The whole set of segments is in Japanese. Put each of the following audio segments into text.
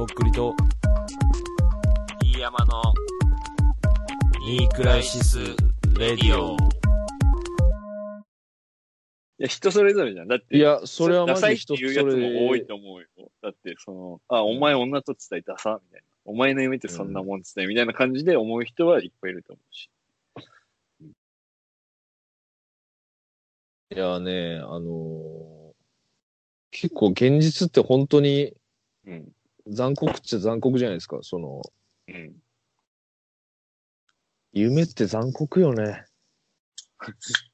とっくりと、飯山のニークライシス・レディオ。いや、人それぞれじゃん。だって、いや、それはマダサいジ人っていうやつそれも多いと思うよ。だって、その、あ、お前女と伝えたさ、みたいな。お前の夢ってそんなもん伝え、みたいな感じで思う人はいっぱいいると思うし。いやね、あのー結構現実って本当にうん。残酷っちゃ残酷じゃないですか。その、うん。夢って残酷よね。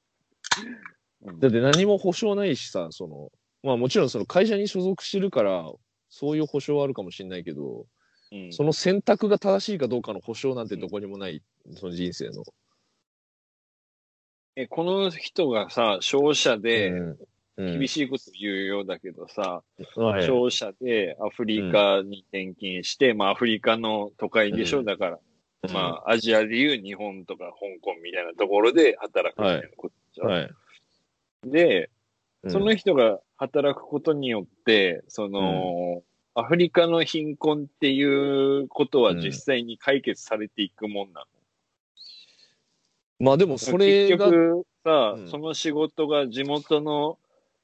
うんだって何も保証ないしさ、その、まあもちろんその会社に所属してるから、そういう保証はあるかもしれないけど、うんその選択が正しいかどうかの保証なんてどこにもない、その人生の。え、この人がさ、商社でうん厳しいこと言うようだけどさ、はい。商社でアフリカに転勤して、まあアフリカの都会でしょ、うんだから、まあアジアでいう日本とか香港みたいなところで働くみたいなことでしょ。はい。で、うん。その人が働くことによって、その、アフリカの貧困っていうことは実際に解決されていくもんなの？まあでもそれ結が、局さ、うん。その仕事が地元の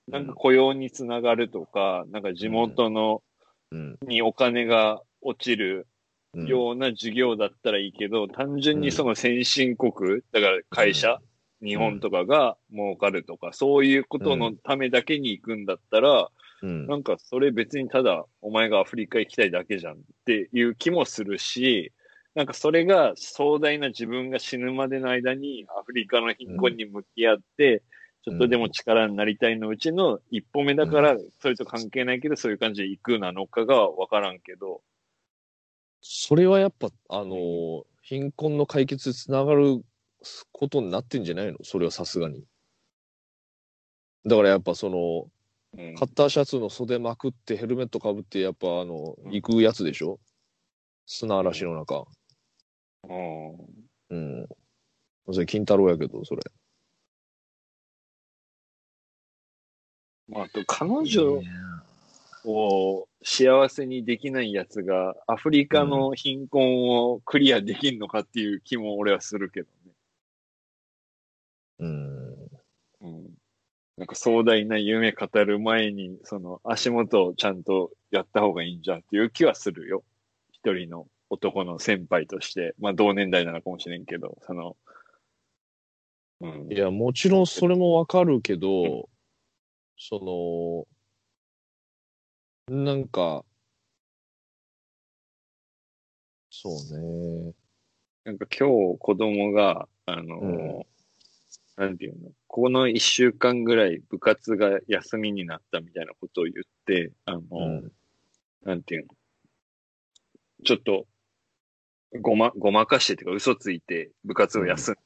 なんか雇用につながるとか、なんか地元の、うん。にお金が落ちるうん。ような事業だったらいいけど、単純にその先進国、だから会社、日本とかが儲かるとか、そういうことのためだけに行くんだったら、うん。なんかそれ別にただお前がアフリカ行きたいだけじゃんっていう気もするし、なんかそれが壮大な自分が死ぬまでの間にアフリカの貧困に向き合って、ちょっとでも力になりたいのうちの一歩目だから、それと関係ないけどそういう感じで行くなのかがわからんけど、それはやっぱ、あのー貧困の解決につながることになってんじゃないの？それはさすがに。だからやっぱその、うん。カッターシャツの袖まくってヘルメットかぶってやっぱあの、うん。行くやつでしょ？砂嵐の中。うん。うん。それ金太郎やけど、それ。まあ、彼女を幸せにできないやつがアフリカの貧困をクリアできんのかっていう気も俺はするけどね。うん。うん。なんか壮大な夢語る前に、その足元をちゃんとやった方がいいんじゃんっていう気はするよ。一人の男の先輩として。まあ同年代なのかもしれんけど、その、うんい。や、もちろんそれもわかるけど、その、なんか、そうね。なんか今日子供が、あの、うんなんていうの、この一週間ぐらい部活が休みになったみたいなことを言って、あの、うん。なんていうの、ちょっと、ごま、ごまかしてっていうか嘘ついて部活を休ん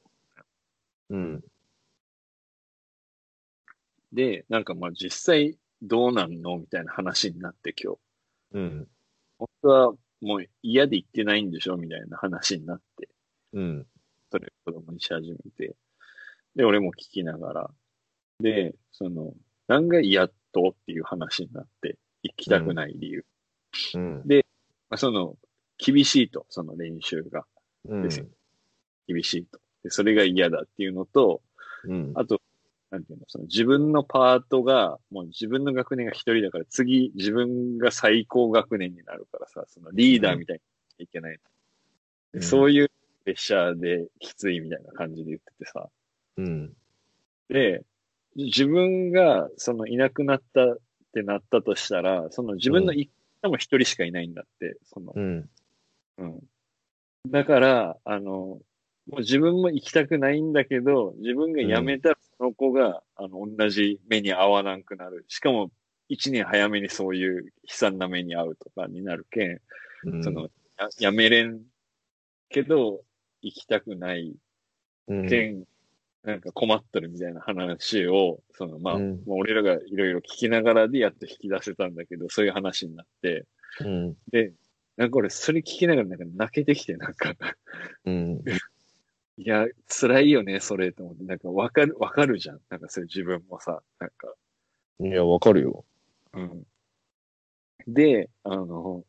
うん。で、なんかまあ実際どうなんのみたいな話になって今日。うん。本当はもう嫌で行ってないんでしょみたいな話になって、うん。それ子供にし始めて。で、俺も聞きながら。で、その、何が嫌とっていう話になって、行きたくない理由。うん。まあ、その、厳しいと、その練習がうん。厳しいと。で、それが嫌だっていうのと、うん。あと、なんていうの、その自分のパートが、もう自分の学年が一人だから、次自分が最高学年になるからさ、そのリーダーみたいにいけない。うんでそういうプレッシャーできついみたいな感じで言っててさ。うん。で、自分がそのいなくなったってなったとしたら、その自分の一家も一人しかいないんだって、その、うん。うん。だから、あの、もう自分も行きたくないんだけど、自分が辞めたらその子が、あの、同じ目に合わなくなる。しかも、一年早めにそういう悲惨な目に遭うとかになるけん、うん。その、や辞めれんけど、行きたくないうん、けん、なんか困っとるみたいな話を、その、まあ、うんもう俺らがいろいろ聞きながらでやっと引き出せたんだけど、そういう話になって、うん。で、なんか俺、それ聞きながらなんか泣けてきて、なんか、うん。いや、辛いよね、それ、と思って。なんか、わかる、わかるじゃん。なんか、それ自分もさ、なんか、いや、わかるよ。うん。で、あの、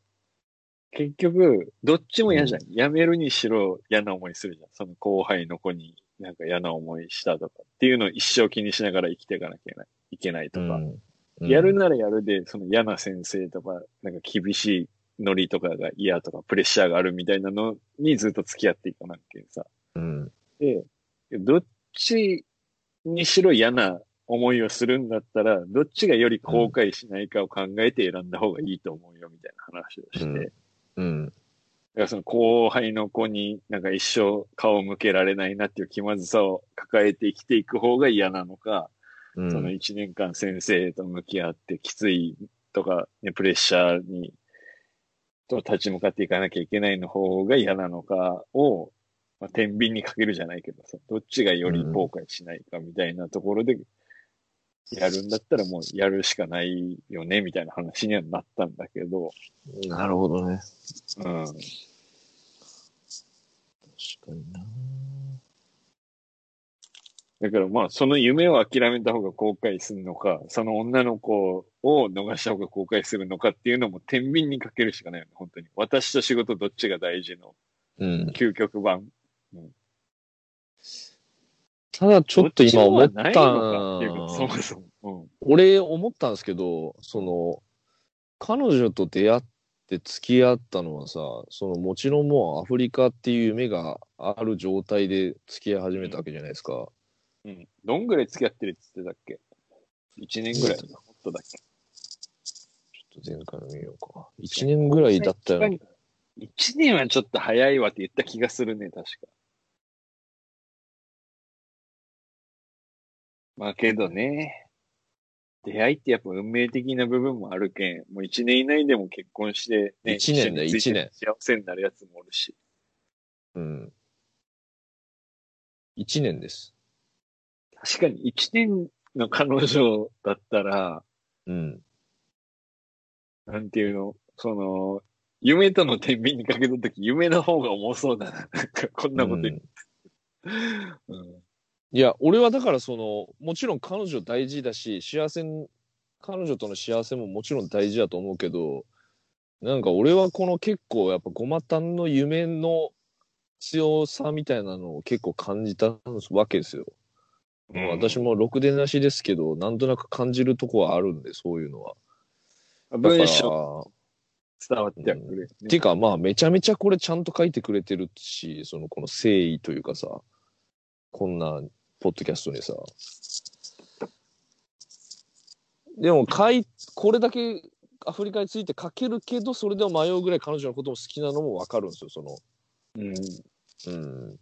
結局、どっちも嫌じゃん。辞めるにしろ嫌な思いするじゃん。その後輩の子になんか嫌な思いしたとかっていうのを一生気にしながら生きていかなきゃいけないいけないとか。うんやるならやるで、その嫌な先生とか、なんか厳しいノリとかが嫌とか、プレッシャーがあるみたいなのにずっと付き合っていかなきゃさ。うん。で、どっちにしろ嫌な思いをするんだったら、どっちがより後悔しないかを考えて選んだ方がいいと思うよ、みたいな話をして。うんだかうん。らその後輩の子になんか一生顔を向けられないなっていう気まずさを抱えて生きていく方が嫌なのか、うんその一年間先生と向き合ってきついとか、ね、プレッシャーに、と立ち向かっていかなきゃいけないの方が嫌なのかを、まあ、天秤にかけるじゃないけどさ、どっちがより後悔しないかみたいなところで、やるんだったらもうやるしかないよね、みたいな話にはなったんだけど、なるほどね。うん。確かにな。だからまあ、その夢を諦めた方が後悔するのか、その女の子を逃した方が後悔するのかっていうのも天秤にかけるしかないよね、本当に。私と仕事どっちが大事のうん。究極版。ただちょっと今思ったどちもはないのかっていうかそもそも。俺思ったんですけど、その、彼女と出会って付き合ったのはさ、そのもちろんもうアフリカっていう夢がある状態で付き合い始めたわけじゃないですか。うん。うん。どんぐらい付き合ってるって言ってたっけ ?1 年ぐらい。もっとだっけちょっと前回の見ようか。1年ぐらいだったよ。1年はちょっと早いわって言った気がするね、確か。まあけどね、出会いってやっぱ運命的な部分もあるけん、もう1年以内でも結婚して、ね、一年だよ一緒について一幸せになるやつもおるし。うん。1年です。確かに1年の彼女だったら、うん。なんていうの、その、夢との天秤にかけたとき、夢の方が重そうだな。なんか、こんなこと言って。うんいや、俺はだからその、もちろん彼女大事だし、幸せに、彼女との幸せももちろん大事だと思うけど、なんか俺はこの結構やっぱごまたんの夢の強さみたいなのを結構感じたわけですよ。まあ私もろくでなしですけど、なんとなく感じるとこはあるんで、そういうのは。文章伝わってはくるよね。ていうかまあめちゃめちゃこれちゃんと書いてくれてるし、そのこの誠意というかさ、こんなポッドキャストにさ。でも書い、これだけアフリカについて書けるけど、それでも迷うぐらい彼女のことも好きなのもわかるんですよ、その。うん。うん。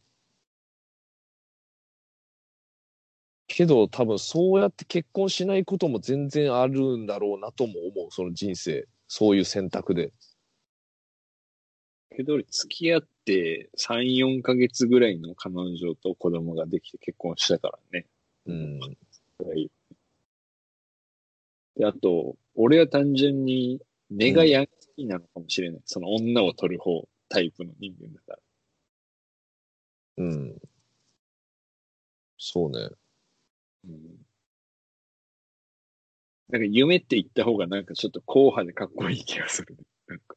けど多分そうやって結婚しないことも全然あるんだろうなとも思う、その人生。そういう選択で。けど、俺付き合って3、4ヶ月ぐらいの彼女と子供ができて結婚したからね。うん。で、あと、俺は単純に根がヤンキーなのかもしれない。その女を取る方、タイプの人間だから。うん。そうね。うん。なんか夢って言った方がなんかちょっと硬派でかっこいい気がする、ね。なんか。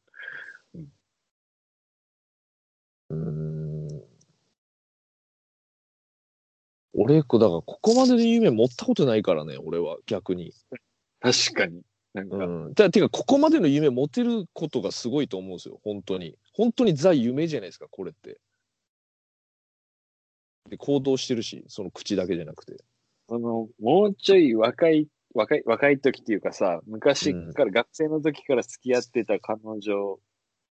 うーん。俺、だからここまでの夢持ったことないからね、俺は逆に。確かに。なんか、うん。ててか、ここまでの夢持てることがすごいと思うんですよ、本当に。本当にザ夢じゃないですか、これって。で、行動してるし、その口だけじゃなくて。その、もうちょい若い、若い、若い時っていうかさ、昔から、学生の時から付き合ってた彼女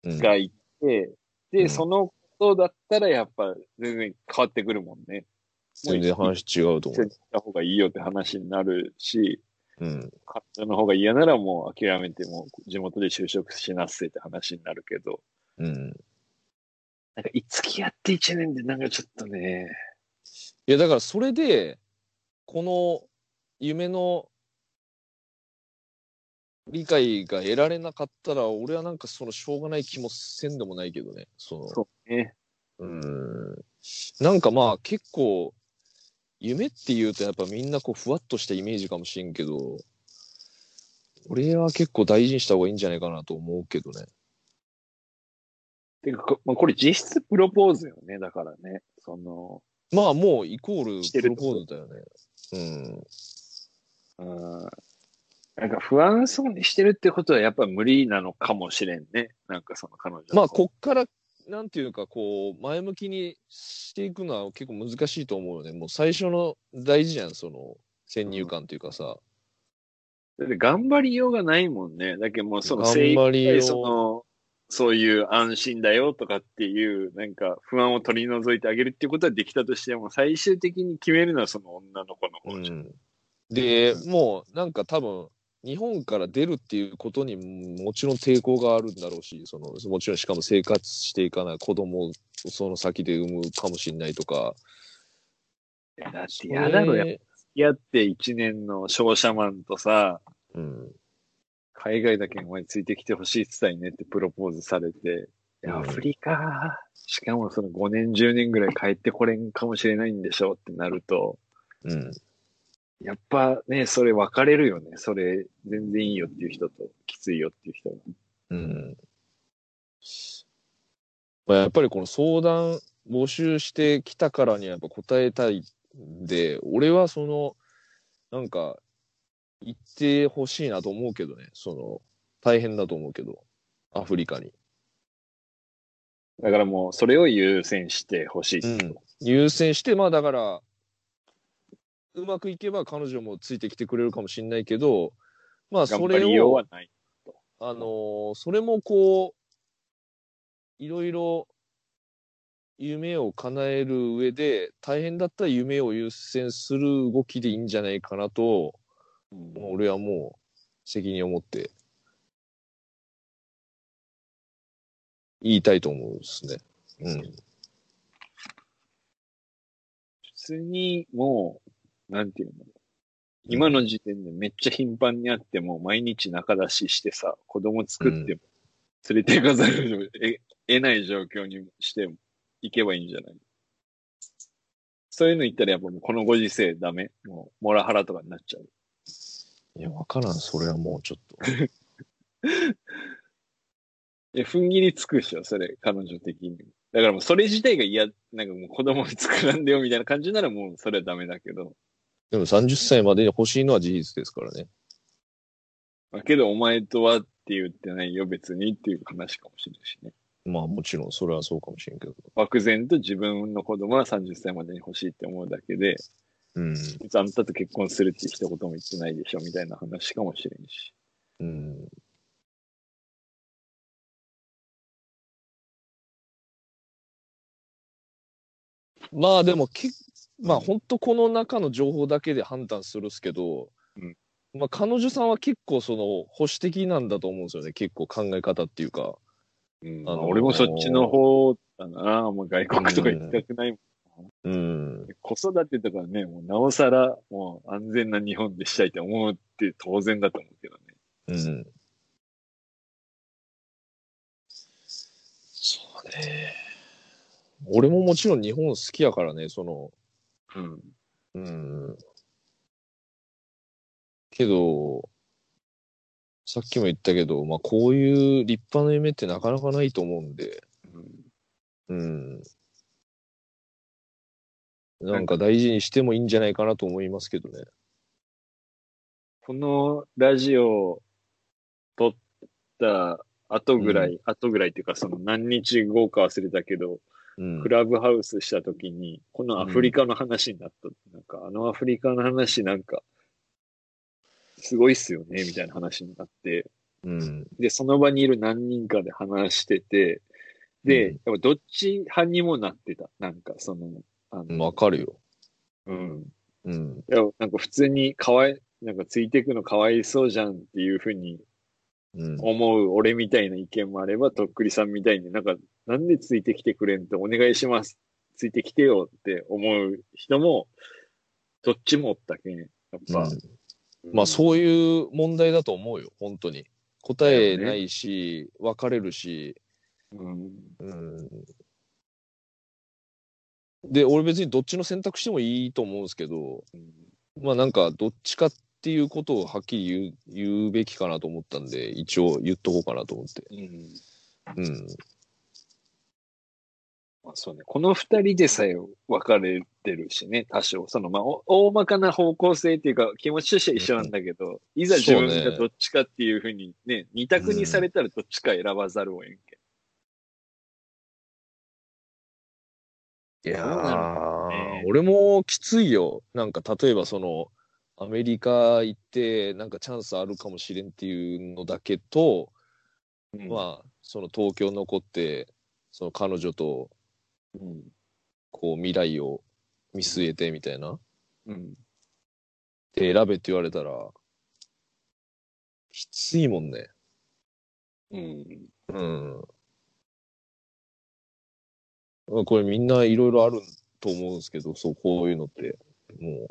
うん。がいて、で、うんそのことだったらやっぱ全然変わってくるもんね。全然話違うと思う。した方がいいよって話になるし、うん。彼女の方が嫌ならもう諦めてもう地元で就職しなっせって話になるけど、うん。なんか、い付き合って1年でなんかちょっとね、いや、だからそれで、この夢の理解が得られなかったら、俺はなんかそのしょうがない気もせんでもないけどね。そのそうね。うーん。なんかまあ結構、夢って言うとやっぱみんなこうふわっとしたイメージかもしれんけど、俺は結構大事にした方がいいんじゃないかなと思うけどね。てかこ、まあ、これ実質プロポーズよね、だからね。その、まあもうイコールプロポーズだよね。うん。うん。なんか不安そうにしてるってことはやっぱ無理なのかもしれんね。なんかその彼女のまあ、こっから、なんていうか、こう、前向きにしていくのは結構難しいと思うよね。もう最初の大事じゃん、その、先入観というかさ。だって頑張りようがないもんね。だけどもうその頑精一杯その、そういう安心だよとかっていう、なんか不安を取り除いてあげるっていうことはできたとしても、最終的に決めるのはその女の子のう方じゃん。ん。で、もうなんか多分、日本から出るっていうことにもちろん抵抗があるんだろうし、そのもちろんしかも生活していかない子供をその先で産むかもしれないとか。だって嫌だろ、や付き合って1年の商社マンとさ、うん。海外だけお前ついてきてほしいって言ったいねってプロポーズされて、アフリカ、しかもその5年、10年ぐらい帰ってこれんかもしれないんでしょってなると、うん。やっぱね、それ分かれるよね。それ全然いいよっていう人と、きついよっていう人が。うん。まあ、やっぱりこの相談募集してきたからにはやっぱ答えたいんで、俺はその、なんか、言ってほしいなと思うけどね。その、大変だと思うけど、アフリカに。だからもう、それを優先してほしいってこと優先して、まあだから、うまくいけば彼女もついてきてくれるかもしれないけど、まあそれを。あのーそれもこう、いろいろ夢を叶える上で、大変だったら夢を優先する動きでいいんじゃないかなと、うんもう俺はもう責任を持って言いたいと思うんですね。うん。普通にもう、なんていうの？今の時点でめっちゃ頻繁にあっても、毎日仲出ししてさ、子供作っても、連れて行かざるを得得ない状況にしていけばいいんじゃない？そういうの言ったらやっぱもうこのご時世ダメ？もう、モラハラとかになっちゃう？いや、わからん、それはもうちょっと。いや、踏ん切りつくでしょ、それ、彼女的に。だからもうそれ自体が嫌、なんかもう子供作らんでよみたいな感じならもうそれはダメだけど。でも30歳までに欲しいのは事実ですからね。まあ、けどお前とはって言ってないよ、別にっていう話かもしれないしね。まあもちろんそれはそうかもしれんけど。漠然と自分の子供は30歳までに欲しいって思うだけで、うん。あんたと結婚するって一言も言ってないでしょ、みたいな話かもしれんし。うん。まあでもけ、まあ本当この中の情報だけで判断するっすけど、うんまあ彼女さんは結構その保守的なんだと思うんですよね。結構考え方っていうか。うんあのー俺もそっちの方だな。もう外国とか行きたくないもん。うん。子育てとかね、もうなおさら、もう安全な日本でしたいと思うって当然だと思うけどね。うん。そうね。俺ももちろん日本好きやからね、その、うん。うん。けど、さっきも言ったけど、まあこういう立派な夢ってなかなかないと思うんで、うんうん。なんか大事にしてもいいんじゃないかなと思いますけどね。このラジオを撮った後ぐらい、後ぐらいっていうかその何日後か忘れたけど、うんク。ラブハウスした時に、このアフリカの話になった。なんかあのアフリカの話なんか、すごいっすよね、みたいな話になって、うん。で、その場にいる何人かで話してて、で、うんやっぱどっち派にもなってた。なんかその、あの、わかるよ。うん。うん。いや、なんか普通にかわい、なんかついていくのかわいそうじゃんっていうふうにうん。思う俺みたいな意見もあれば、とっくりさんみたいになんか、なんでついてきてくれんとお願いします。ついてきてよって思う人も、どっちもおったけん。やっぱ。うんまあそういう問題だと思うよ、本当に。答えないし、別れるし、うん。うん。で、俺別にどっちの選択してもいいと思うんですけど、うんまあなんかどっちかっていうことをはっきり言う言うべきかなと思ったんで、一応言っとこうかなと思って。うん。うん。まあそうね。この二人でさえ分かれてるしね、多少。その、まあ、お大まかな方向性っていうか、気持ちとしては一緒なんだけど、いざ自分がどっちかっていうふうにね、二択にされたらどっちか選ばざるを得んけ。いやどうなー、ね俺もきついよ。なんか例えばその、アメリカ行って、なんかチャンスあるかもしれんっていうのだけと、うんまあ、その東京残って、その彼女と、うん。こう未来を見据えてみたいな。うん。で、選べって言われたら、きついもんね。うん。うん。まあこれみんないろいろあると思うんですけど、そう、こういうのって。もいや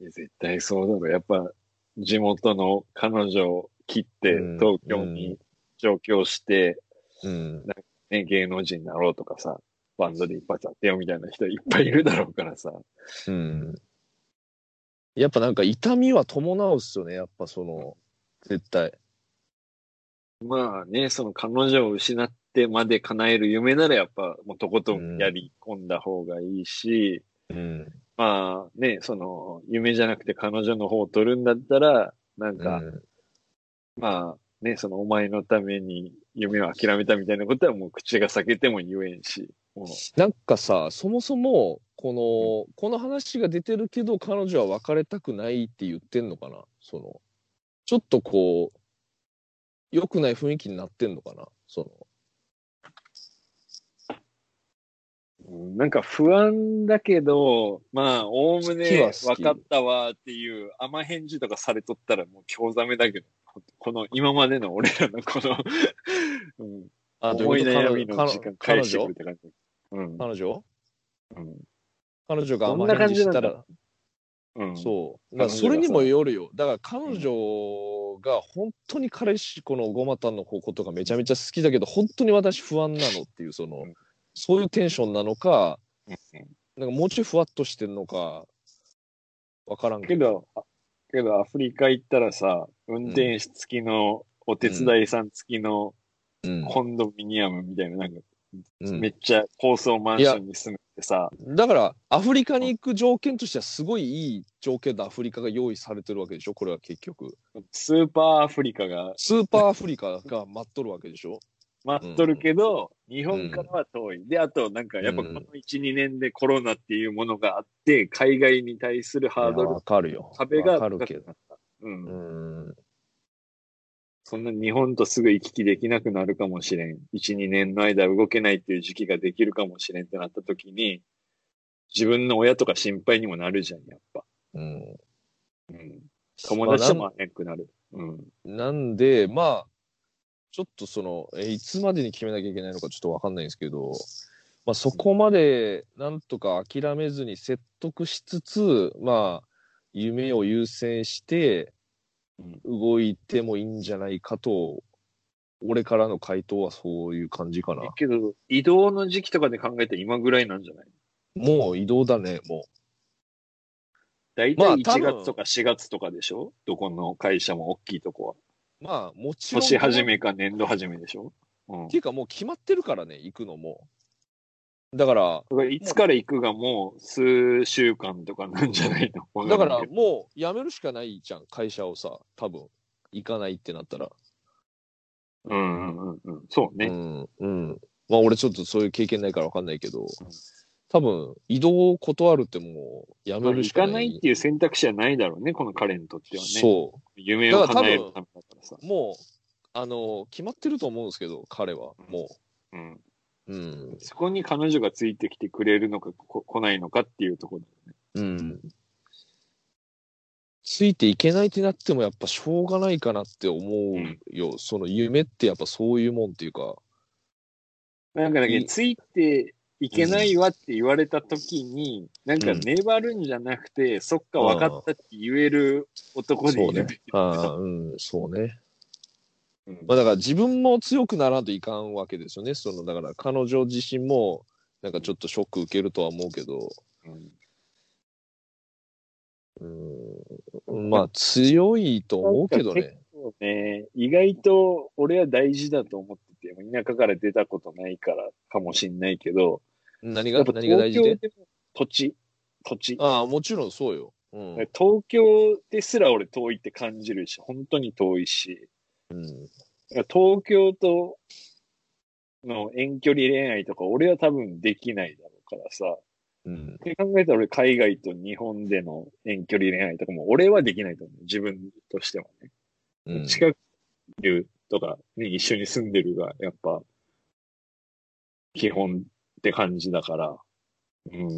絶対そうだろう。やっぱ、地元の彼女を切ってうん東京に上京して、う、うん。ね、芸能人になろうとかさ、バンドで一発当てようみたいな人いっぱいいるだろうからさ。うん。やっぱなんか痛みは伴うっすよね、やっぱその、絶対。まあね、その彼女を失ってまで叶える夢ならやっぱもうとことんやり込んだ方がいいし、うん。まあね、その夢じゃなくて彼女の方を取るんだったら、なんか、うん。まあね、そのお前のために夢を諦めたみたいなことはもう口が裂けても言えんし、なんかさ、そもそも、この、この話が出てるけど、彼女は別れたくないって言ってんのかな？その、ちょっとこう、良くない雰囲気になってんのかな？その、うんなんか不安だけど、まあ、おおむね分かったわっていう甘返事とかされとったらもう興ざめだけど、この今までの俺らのこの、うん、思うい悩みの彼時間彼返してく女るって感じ。うん。彼女？うん。彼女が甘返事したら、うん。そう。それにもよるよ。だから彼女が本当に彼氏、このゴマタンのことがめちゃめちゃ好きだけど、本当に私不安なのっていう、そのうん、そういうテンションなのか、うん。なんかもうちょいふわっとしてんのか、わからんけけど、あけどアフリカ行ったらさ、運転手付きの、お手伝いさん付きのコンドミニアムみたいな、なんか、うん。めっちゃ高層マンションに住むってさ、だから、アフリカに行く条件としては、すごいいい条件でアフリカが用意されてるわけでしょ、これは結局。スーパーアフリカが。スーパーアフリカが待っとるわけでしょ？待っとるけど、日本からは遠い。で、あと、なんか、やっぱこの1、2年でコロナっていうものがあって、海外に対するハードル。壁がわかるけど。高くなった。うん。うん。そんな日本とすぐ行き来できなくなるかもしれん。1、2年の間動けないっていう時期ができるかもしれんってなった時に、自分の親とか心配にもなるじゃん、やっぱ。うん。うん。友達とも会えなくなる。うん。なんで、まあ、ちょっとその、えいつまでに決めなきゃいけないのかちょっとわかんないんですけど、まあそこまでなんとか諦めずに説得しつつ、まあ、夢を優先してうん。動いてもいいんじゃないかと、俺からの回答はそういう感じかな。けど、移動の時期とかで考えたら今ぐらいなんじゃない？もう移動だね、も大体1まあ多分。月とか4月とかでしょ？どこの会社も大きいとこは。う。まあ、もちろん。年始めか年度始めでしょ？うんっていうかもう決まってるからね、行くのも。だから、だからいつから行くがもう数週間とかなんじゃないの？だからもう辞めるしかないじゃん、会社をさ、多分行かないってなったら。うんうんうんうん。そうね。うん。うん。まあ俺ちょっとそういう経験ないから分かんないけど、多分移動を断るってもう辞まあ行めるしかな。かないいっていう選択肢はないだろうね、この彼にとってはね。そ夢を叶えるためだからさ。う。もう、あの、決まってると思うんですけど、彼は。もうん。う。うん。そこに彼女がついてきてくれるのかこ来ないのかっていうところだよね。うん。ついていけないってなってもやっぱしょうがないかなって思うよ。その夢ってやっぱそういうもんっていうか。なんかだけついていけないわって言われた時に、なんか粘るんじゃなくて、そっか分かったって言える男でそねいうるべき。ああ、うん、そうね。うんまあだから自分も強くならんといかんわけですよね。その、だから彼女自身も、なんかちょっとショック受けるとは思うけど、うんうん、まあ強いと思うけどね。そうね、意外と俺は大事だと思ってて、田舎から出たことないからかもしんないけど、何が何が大事で？東京でも土地、土地。ああ、もちろんそうよ。うん。東京ですら俺遠いって感じるし、本当に遠いし、うん。東京との遠距離恋愛とか俺は多分できないだろうからさ。うんっ。て考えたら俺海外と日本での遠距離恋愛とかも俺はできないと思う。自分としてもね。うん。近くにいるとか、ね、一緒に住んでるがやっぱ基本って感じだから。うん。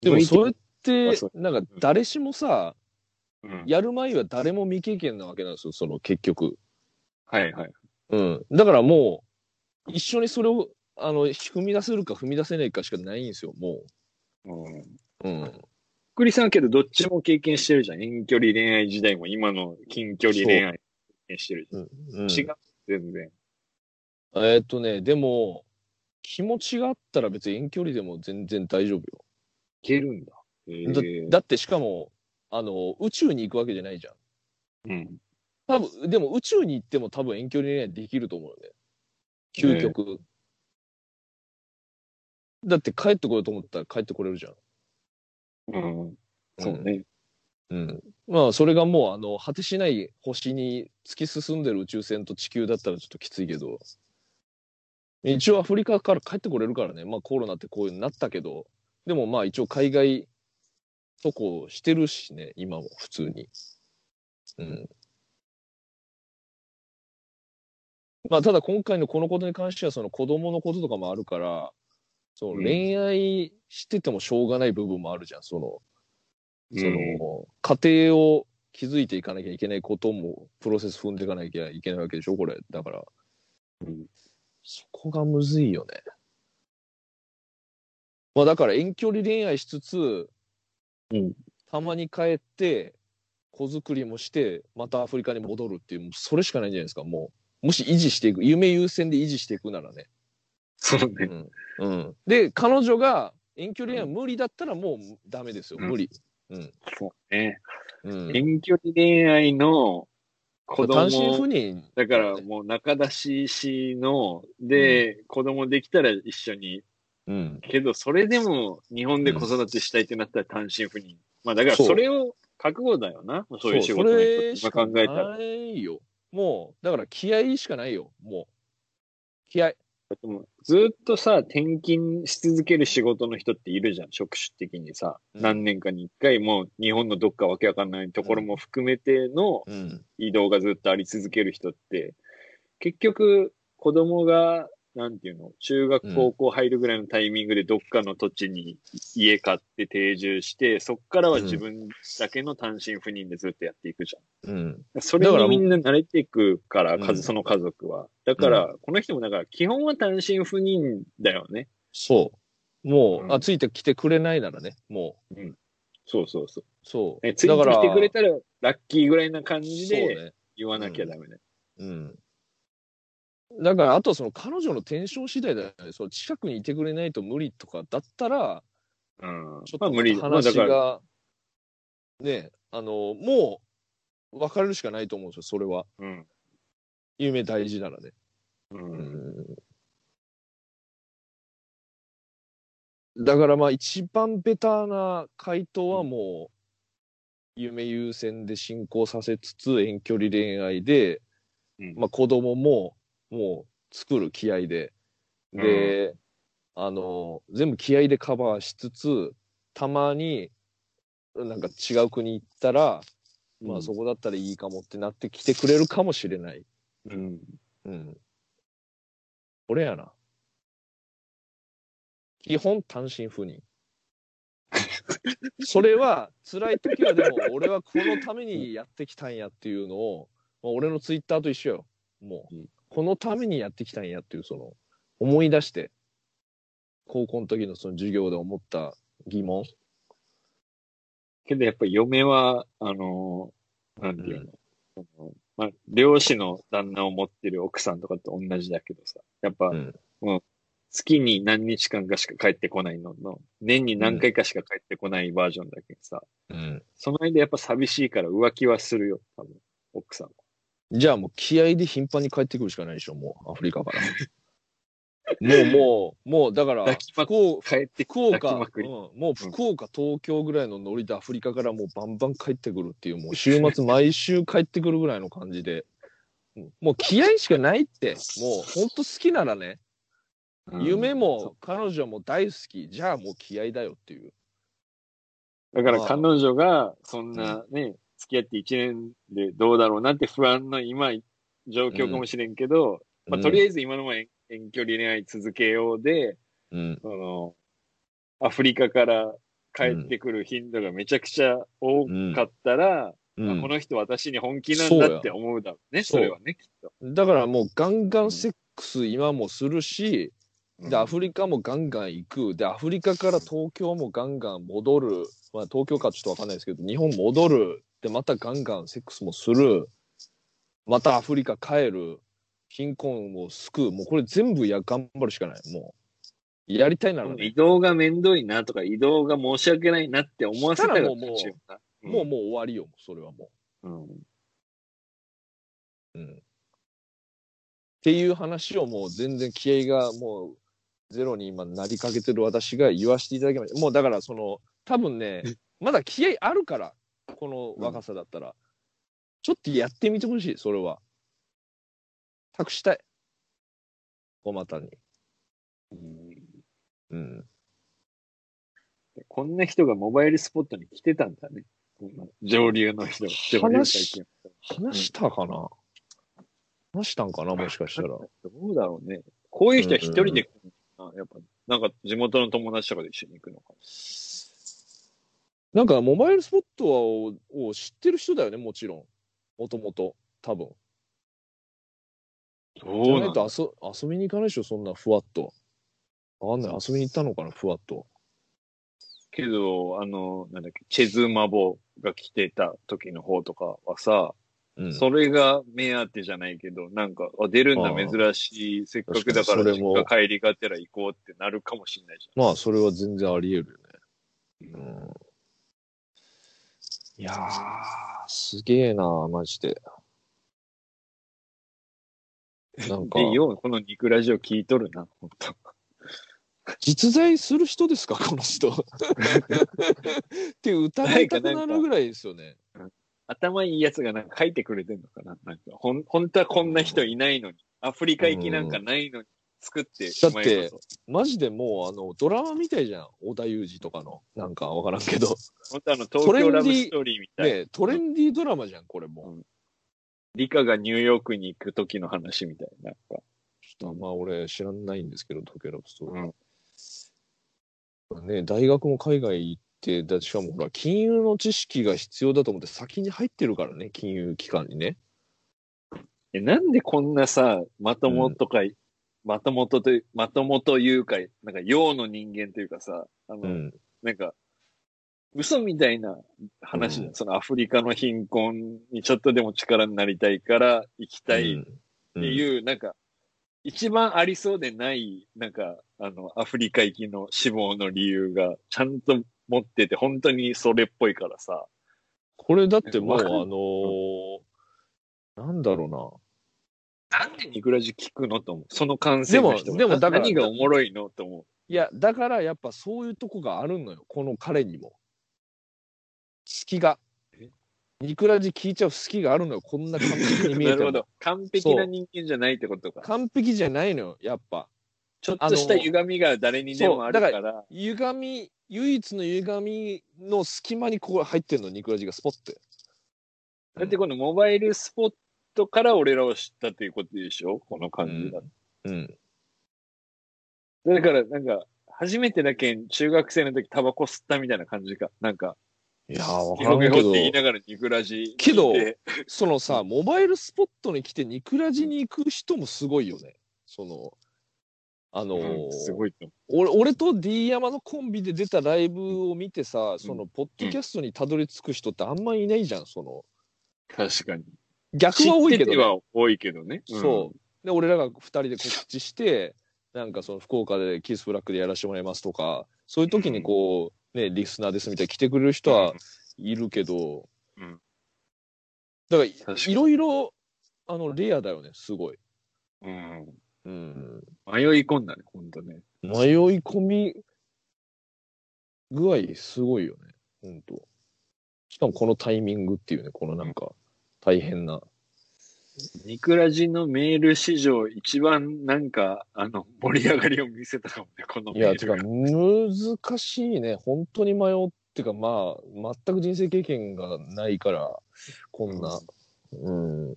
でもそれっあてなんか誰しもさ、うん、やる前は誰も未経験なわけなんですよ、その結局。はいはい。うん。だからもう、一緒にそれを、あの、踏み出せるか踏み出せないかしかないんですよ、もうん。う。うん。クリさんはけどどっちも経験してるじゃん。遠距離恋愛時代も今の近距離恋愛してるじゃん。うん、違う。全然。えーっとね、でも、気持ちがあったら別に遠距離でも全然大丈夫よ。いけるんだ。へだえだってしかも、あの、宇宙に行くわけじゃないじゃん。うん。多分、でも宇宙に行っても多分遠距離恋愛できると思うよね。究極。だって帰ってこようと思ったら帰ってこれるじゃん。うん。そうね。うん。まあ、それがもう、あの、果てしない星に突き進んでる宇宙船と地球だったらちょっときついけど、一応アフリカから帰ってこれるからね。まあ、コロナってこういうになったけど、でもまあ、一応海外渡航してるしね、今も普通に。うん。まあ、ただ今回のこのことに関しては、その子供のこととかもあるから、そううん恋愛しててもしょうがない部分もあるじゃん、その、そうんの、家庭を築いていかなきゃいけないことも、プロセス踏んでいかなきゃいけないわけでしょ、これ。だから、うんそこがむずいよね。まあだから遠距離恋愛しつつ、うんたまに帰って、子作りもして、またアフリカに戻るっていう、それしかないんじゃないですか、もう。もし維持していく、夢優先で維持していくならね。そうね。うん。うん。で、彼女が遠距離恋愛無理だったらもうダメですよ、うん無理。うん。そうね。うん。遠距離恋愛の子供単身赴任。だからもう中出ししの、で、子供できたら一緒に。うん。けど、それでも日本で子育てしたいってなったら単身赴任。まあだからそれを覚悟だよな。そういう仕事のそ人って今考えたら。ないよ。もう、だから気合しかないよ、もう。気合。でもずっとさ、転勤し続ける仕事の人っているじゃん、職種的にさ。うん何年かに一回もう日本のどっかわけわかんないところも含めてのうん。移動がずっとあり続ける人って、結局子供が、なんていうの、中学高校入るぐらいのタイミングでどっかの土地に家買って定住して、そっからは自分だけの単身赴任でずっとやっていくじゃん。うん。それにみんな慣れていくから、その家族は。だから、この人もだから、基本は単身赴任だよね。そう。もう、うんあ、ついてきてくれないならね、もそうそうそう。う。そう。えついてきてくれたら、ラッキーぐらいな感じそうでね。言わなきゃダメだよ。うん。だから、あとはその彼女のテンション次第だよね。その近くにいてくれないと無理とかだったら、うん。ちょっとまあ無理だ。まあだ話から、が、ね、あの、もう、別れるしかないと思うんですよ、それは。うん。夢大事ならね。う。うんん。だからまあ一番ベターな回答はもう、夢優先で進行させつつ遠距離恋愛で、うんまあ子供ももう作る気合で、で、あの、全部気合でカバーしつつ、たまになんか違う国行ったら、まあそこだったらいいかもってなってきてくれるかもしれない。うん。うん。これやな。基本単身赴任。それは辛い時はでも俺はこのためにやってきたんやっていうのを、まあ、俺のツイッターと一緒よ。もう、うんこのためにやってきたんやっていうその思い出して、高校の時のその授業で思った疑問。けどやっぱり嫁は、あのー、なんていうの、そのまあ、漁師の旦那を持ってる奥さんとかと同じだけどさ、やっぱ、うんもう、月に何日間かしか帰ってこないのの、年に何回かしか帰ってこないバージョンだけどさ、うん。その間やっぱ寂しいから浮気はするよ、多分、奥さんは。じゃあもう気合で頻繁に帰ってくるしかないでしょ、もう、アフリカから。もう、もう、もう、だから、福岡、帰って福岡、うん、もう福岡、東京ぐらいのノリでアフリカからもうバンバン帰ってくるっていう、もう週末毎週帰ってくるぐらいの感じで、うんもう気合しかないって、もう本当好きならね、うん。夢も彼女も大好き、じゃあもう気合だよっていう。だから彼女が、そんなね、付き合って1年でどうだろうなって不安の今、状況かもしれんけど、まあ、とりあえず今のまま遠遠距離恋愛続けようで、うん、その、アフリカから帰ってくる頻度がめちゃくちゃ多かったら、うんあこの人私に本気なんだって思うだろうね、それはね、きっと。だからもうガンガンセックス今もするし、うんで、アフリカもガンガン行く。で、アフリカから東京もガンガン戻る。まあ、東京かちょっとわかんないですけど、日本戻る。で、またガンガンセックスもする。またアフリカ帰る。貧困を救う。もうこれ全部や頑張るしかない。もう。やりたいならね。移動がめんどいなとか、移動が申し訳ないなって思わせたらもうもうもうもう終わりよ。それはもうん。う。うん。っていう話をもう全然気合がもうゼロに今なりかけてる私が言わせていただきました。もうだからその多分ね、まだ気合あるから、この若さだったら。ちょっとやってみてほしい、それは。託したい。小股に。うんうん。こんな人がモバイルスポットに来てたんだね。上流の人話会話したかな、話したんかな？もしかしたら。どうだろうね。こういう人は一人で来るのかな、やっぱ、なんか地元の友達とかで一緒に行くのかなんか、モバイルスポットをを知ってる人だよね、もちろん。もともと。多分。な。じゃどうないん遊遊びに行かないでしょ、そんなふわっと。わかんない。遊びに行ったのかな、ふわっと。けど、あの、なんだっけ、チェズマボが来てた時の方とかはさ、うん。それが目当てじゃないけど、なんか、あ出るんだ珍しい、せっかくだから確かにそれも実家帰りがてら行こうってなるかもしれないじまあ、それは全然あり得るよね。うん。いやー、すげえな、マジで。なん。か、で、ようこの肉ラジオ聞いとるな、本当実在する人ですか、この人。って疑いたくなるぐらいですよね。頭いいやつがなんか書いてくれてんのかななんか、ほん、本当はこんな人いないのに、アフリカ行きなんかないのに作ってだって。マジでもう、あの、ドラマみたいじゃん。織田裕二とかの。なんかわからんけど。本当あの、東京ラブストーリーみたいな。ねトレンディードラマじゃん、これもう。リカがニューヨークに行く時の話みたいな。なんかちょっとまあ俺知らないんですけど、東京ラブストーリー。うんね、大学も海外行って、だしかもほら、金融の知識が必要だと思って先に入ってるからね、金融機関にね。え、なんでこんなさ、まともとか、まともとという、まともというか、なんか、用の人間というかさ、あの、うん。なんか、嘘みたいな話じゃん、うん。そのアフリカの貧困にちょっとでも力になりたいから行きたいっっていう、なんか、一番ありそうでない、なんか、あの、アフリカ行きの死亡の理由がちゃんと持ってて、本当にそれっぽいからさ。これだってもう、あのーなんだろうな。なんでニクラジ聞くのと思う。その感性の人がでもでもだから何がおもろいのと思う。いや、だからやっぱそういうとこがあるのよ、この彼にも。隙がえ？ニクラジ聞いちゃう隙があるのよ、こんな完璧に見えても なるほど。。完璧な人間じゃないってことか。完璧じゃないのよ、やっぱ。ちょっとした歪みが誰にでもあるそうだから。歪み、唯一の歪みの隙間にここ入ってんの、ニクラジがスポッて。だってこのモバイルスポットから俺らを知ったということでしょ？この感じだ。うん。だからなんか、初めてだけ中学生の時タバコ吸ったみたいな感じか？なんか、いやー、わゲからんけどホゲホって、言いながらニクラジけどそのさ、モバイルスポットに来てニクラジに行く人もすごいよね。その、あのーうんすごい俺俺と D 山のコンビで出たライブを見てさ、そのポッドキャストにたどり着く人ってあんまいないじゃん、その。う。確かに。逆は多いけど、ね、は多いけどね。そう。で、俺らが二人で告知して、なんかその福岡でキスフラッグでやらせてもらいますとか、そういう時にこう、ね、リスナーですみたいに来てくれる人はいるけど、うんだからい、ろいろ、あの、レアだよね、すごい。うん。うん。迷い込んだね、ほんとね。迷い込み具合すごいよね。ほんと。しかもこのタイミングっていうね、このなんか、大変な。ニクラジのメール史上一番なんか、あの、盛り上がりを見せたかもね、このいや、てか。難しいね。本当に迷ってか、まあ、全く人生経験がないから、こんな。うん。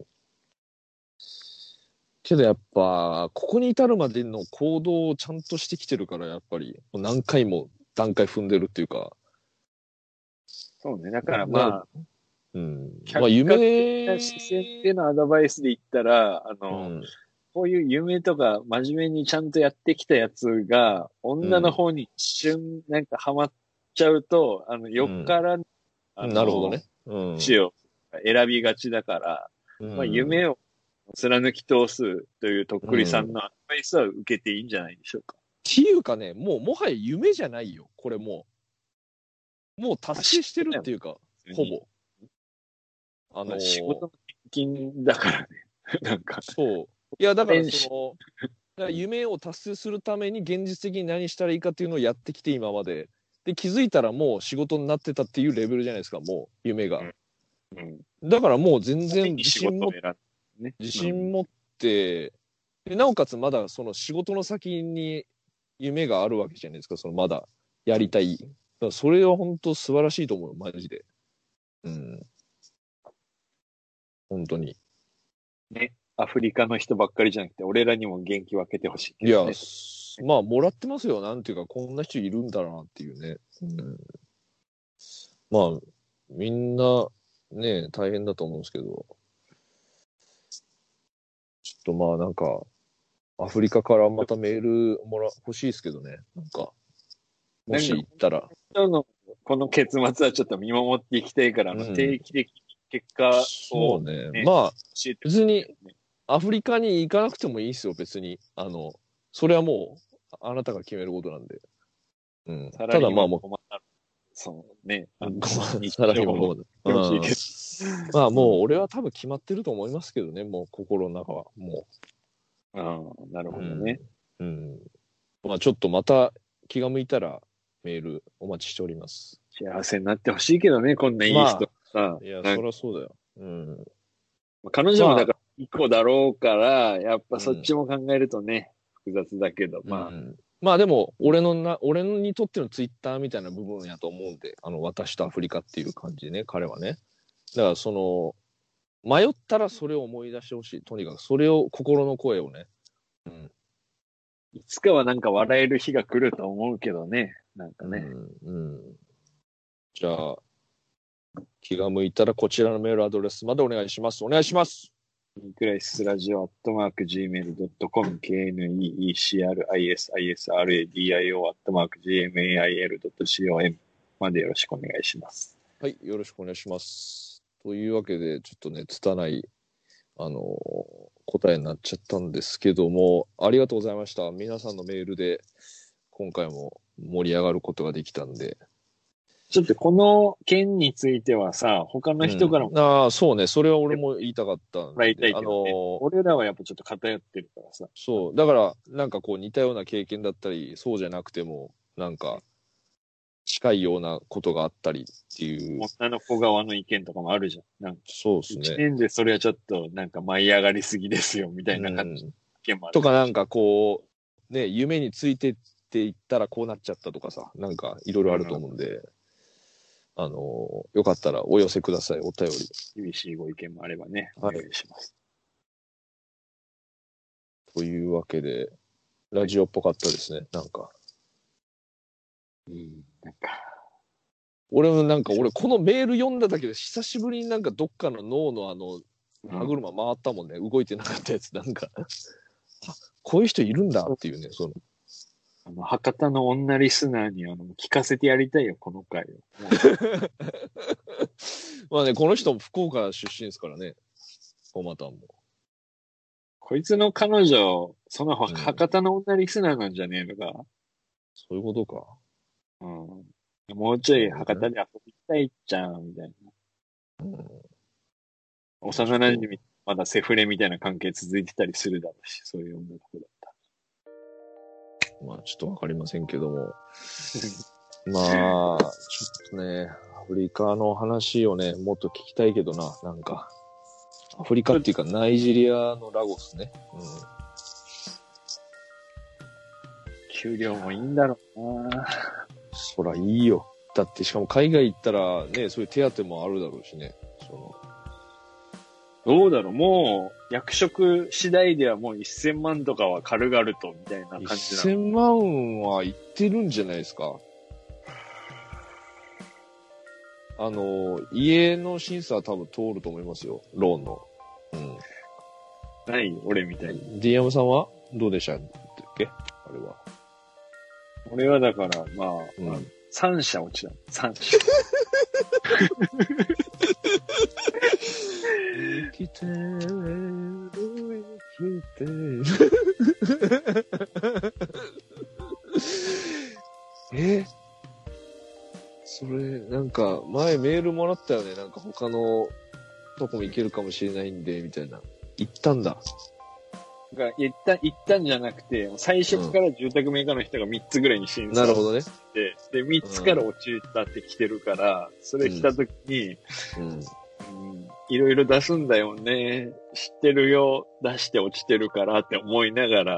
けどやっぱ、ここに至るまでの行動をちゃんとしてきてるから、やっぱり、何回も段階踏んでるっていうか、そうね。だからまあ、うん。客まあ、夢視線でのアドバイスで言ったら、あうの、ん。こういう夢とか真面目にちゃんとやってきたやつが、女の方に一瞬なんかハマっちゃうと、あの、横から、あのなるほどね。うん。道を選びがちだから、うんまあ、夢を貫き通すというとっくりさんのアドバイスは受けていいんじゃないでしょうか。っていうかね、もうもはや夢じゃないよ、これもう。もう達成してるっていうか、ほぼ。あのーまあ仕事の転勤だからね。なんか、そう。いや、だからその、だから夢を達成するために現実的に何したらいいかっていうのをやってきて今まで。で、気づいたらもう仕事になってたっていうレベルじゃないですか、もう、夢が。うん。だからもう全然自仕信も事を選んでね。自信持って、でなおかつまだその仕事の先に夢があるわけじゃないですか、そのまだやりたい。だからそれは本当素晴らしいと思うよ、マジで。うん。本当に。アフリカの人ばっかりじゃなくて、俺らにも元気分けてほしいけいやまあ、もらってますよ。なんていうか、こんな人いるんだなっていうね。うん、まあ、みんな、ね、大変だと思うんですけど、ちょっとまあ、なんか、アフリカからまたメールもら、欲しいですけどね。なんか、もし行ったら。今日のこの結末はちょっと見守っていきたいから、うん定期的に結果をそうね。ねまあ、教えて別に、アフリカに行かなくてもいいですよ、別に。あの、それはもう、あなたが決めることなんで。うん。ただまあもう、困ったそうね。あのごめんサラリーマンごめん欲しいけどうんまあもう俺は多分決まってると思いますけどね、もう心の中は。もああ、なるう。ほどね。うん。まあちょっとまた気が向いたらメールお待ちしております。幸せになってほしいけどね、こんないい人さ。いや、そりゃそうだよ。うん。彼女もだから一個だろうから、やっぱそっちも考えるとね、複雑だけど、まあ、うんまあでも、俺のな、俺にとってのツイッターみたいな部分やと思うんで、あの、私とアフリカっていう感じでね、彼はね。だからその、迷ったらそれを思い出してほしい。とにかく、それを、心の声をね。うん。いつかはなんか笑える日が来ると思うけどね、なんかね。うん。うん。じゃあ、気が向いたらこちらのメールアドレスまでお願いします。お願いします。ニクライスラジオアットマーク Gmail.com KNEECRISISRADIO アットマーク GMAIL.com までよろしくお願いします。はい、よろしくお願いします。というわけで、ちょっとね、拙い、あのー答えになっちゃったんですけども、ありがとうございました。皆さんのメールで、今回も盛り上がることができたんで。ちょっとこの件についてはさ、他の人からもうんああ、そうね、それは俺も言いたかったんで。たいけあのどね。ー俺らはやっぱちょっと偏ってるからさ。そう、だから、なんかこう似たような経験だったり、そうじゃなくても、なんか、近いようなことがあったりっていう、女の子側の意見とかもあるじゃん。なんか、そうです一ね。年でそれはちょっとなんか舞い上がりすぎですよ、みたいな感じのうん意見もある。とかなんかこう、ね、夢についてっていったらこうなっちゃったとかさ、なんかいろいろあると思うんで、あの、よかったらお寄せください、お便り。厳しいご意見もあればね、おはい願いします。というわけで、ラジオっぽかったですね、なんか。うん、なんか、俺もなんか、俺このメール読んだだけで久しぶりになんかどっかの脳のあの、歯車回ったもんね、動いてなかったやつ、なんか、あこういう人いるんだっていうね、その、あの、博多の女リスナーにあの、聞かせてやりたいよ、この回を。まあね、この人も福岡出身ですからね、おまたんも。こいつの彼女、そのうん博多の女リスナーなんじゃねえのか？そういうことか。うん。もうちょい博多で遊びたいじゃん、みたいな。うん幼馴染まだセフレみたいな関係続いてたりするだろうし、そういう女の子だまあ、ちょっとわかりませんけども。まあ、ちょっとね、アフリカの話をね、もっと聞きたいけどな、なんか。アフリカっていうか、ナイジェリアのラゴスね。う給料もいいんだろうな。ん。そらいいよ。だって、しかも海外行ったらね、そういう手当もあるだろうしね。そのどうだろうもう、役職次第ではもう1000万とかは軽々と、みたいな感じなの。1000万は行ってるんじゃないですか。あの、家の審査は多分通ると思いますよ。ローンの。うん。ない俺みたいに。DM さんはどうでした？っけあれは。俺はだから、まあ、うん3社落ちだ。3社。生きてる、生きてる。えそれ、なんか、前メールもらったよね。なんか他のとこも行けるかもしれないんで、みたいな。行ったんだ。が一旦、一旦じゃなくて、最初から住宅メーカーの人が3つぐらいに審査なるほどね。して、で、3つから落ちたって来てるから、それ来た時に、うん。うんいろいろ出すんだよね。知ってるよ。出して落ちてるからって思いながら、い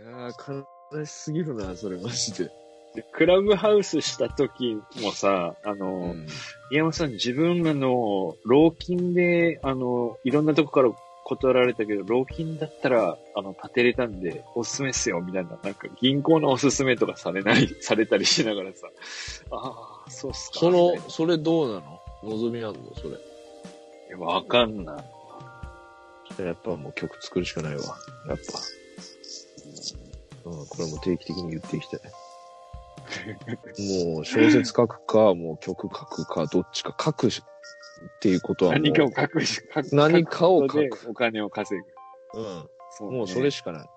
やー、悲しすぎるな、それマジで。でクラブハウスした時もさ、あの、うん。宮本さん自分あの、老金で、あの、いろんなとこから断られたけど、老金だったら、あの、立てれたんで、おすすめっすよ、みたいな、なんか、銀行のおすすめとかされない、されたりしながらさ、ああ、そうっすか。そのそれどうなの？望みあんの？それ。いやわかんない。やっぱもう曲作るしかないわ。やっぱ。うん、これも定期的に言っていきたい。もう小説書くか、もう曲書くか、どっちか書くしっていうことはもう。何かを隠し、書く何かを書く書くことでお金を稼ぐ。うん。そうもうそれしかない。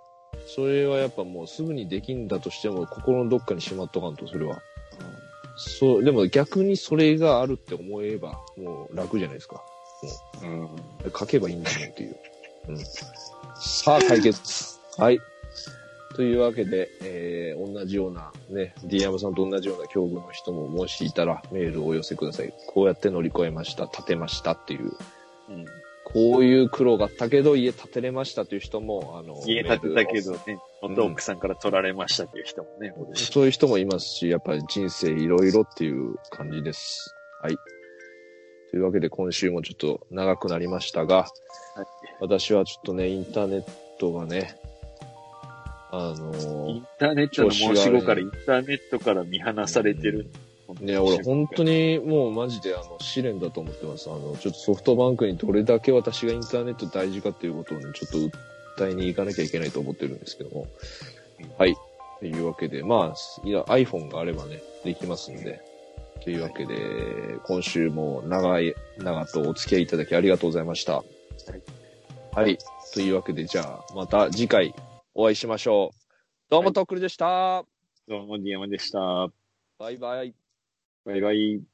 それはやっぱもうすぐにできんだとしても、心のどっかにしまっとかんと、それは。そう、でも逆にそれがあるって思えば、もう楽じゃないですか。うん。書けばいいんだもんっていう。うん。さあ、解決。はい。というわけで、えー、同じような、ね、D 山さんと同じような境遇の人ももしいたらメールをお寄せください。こうやって乗り越えました、立てましたっていう。うんこういう苦労があったけど、家建てれましたという人も、あの、家建てたけどね、元奥さんから取られましたっていう人もね、おるしそういう人もいますし、やっぱり人生いろいろっていう感じです。はい。というわけで今週もちょっと長くなりましたが、はい私はちょっとね、インターネットがね、あイのンターネットの申し子からインターネットから見放されてる。ー、ね、俺本当にもうマジであの試練だと思ってます。あの、ちょっとソフトバンクにどれだけ私がインターネット大事かっていうことをね、ちょっと訴えに行かなきゃいけないと思ってるんですけども。はい。というわけで、まあ、いや、iPhone があればね、できますんで。というわけで、今週も長い、長とお付き合いいただきありがとうございました。はい。というわけで、じゃあ、また次回お会いしましょう。どうも、とっくりでした。どうも、ディアマでした。バイバイ。バイバイ。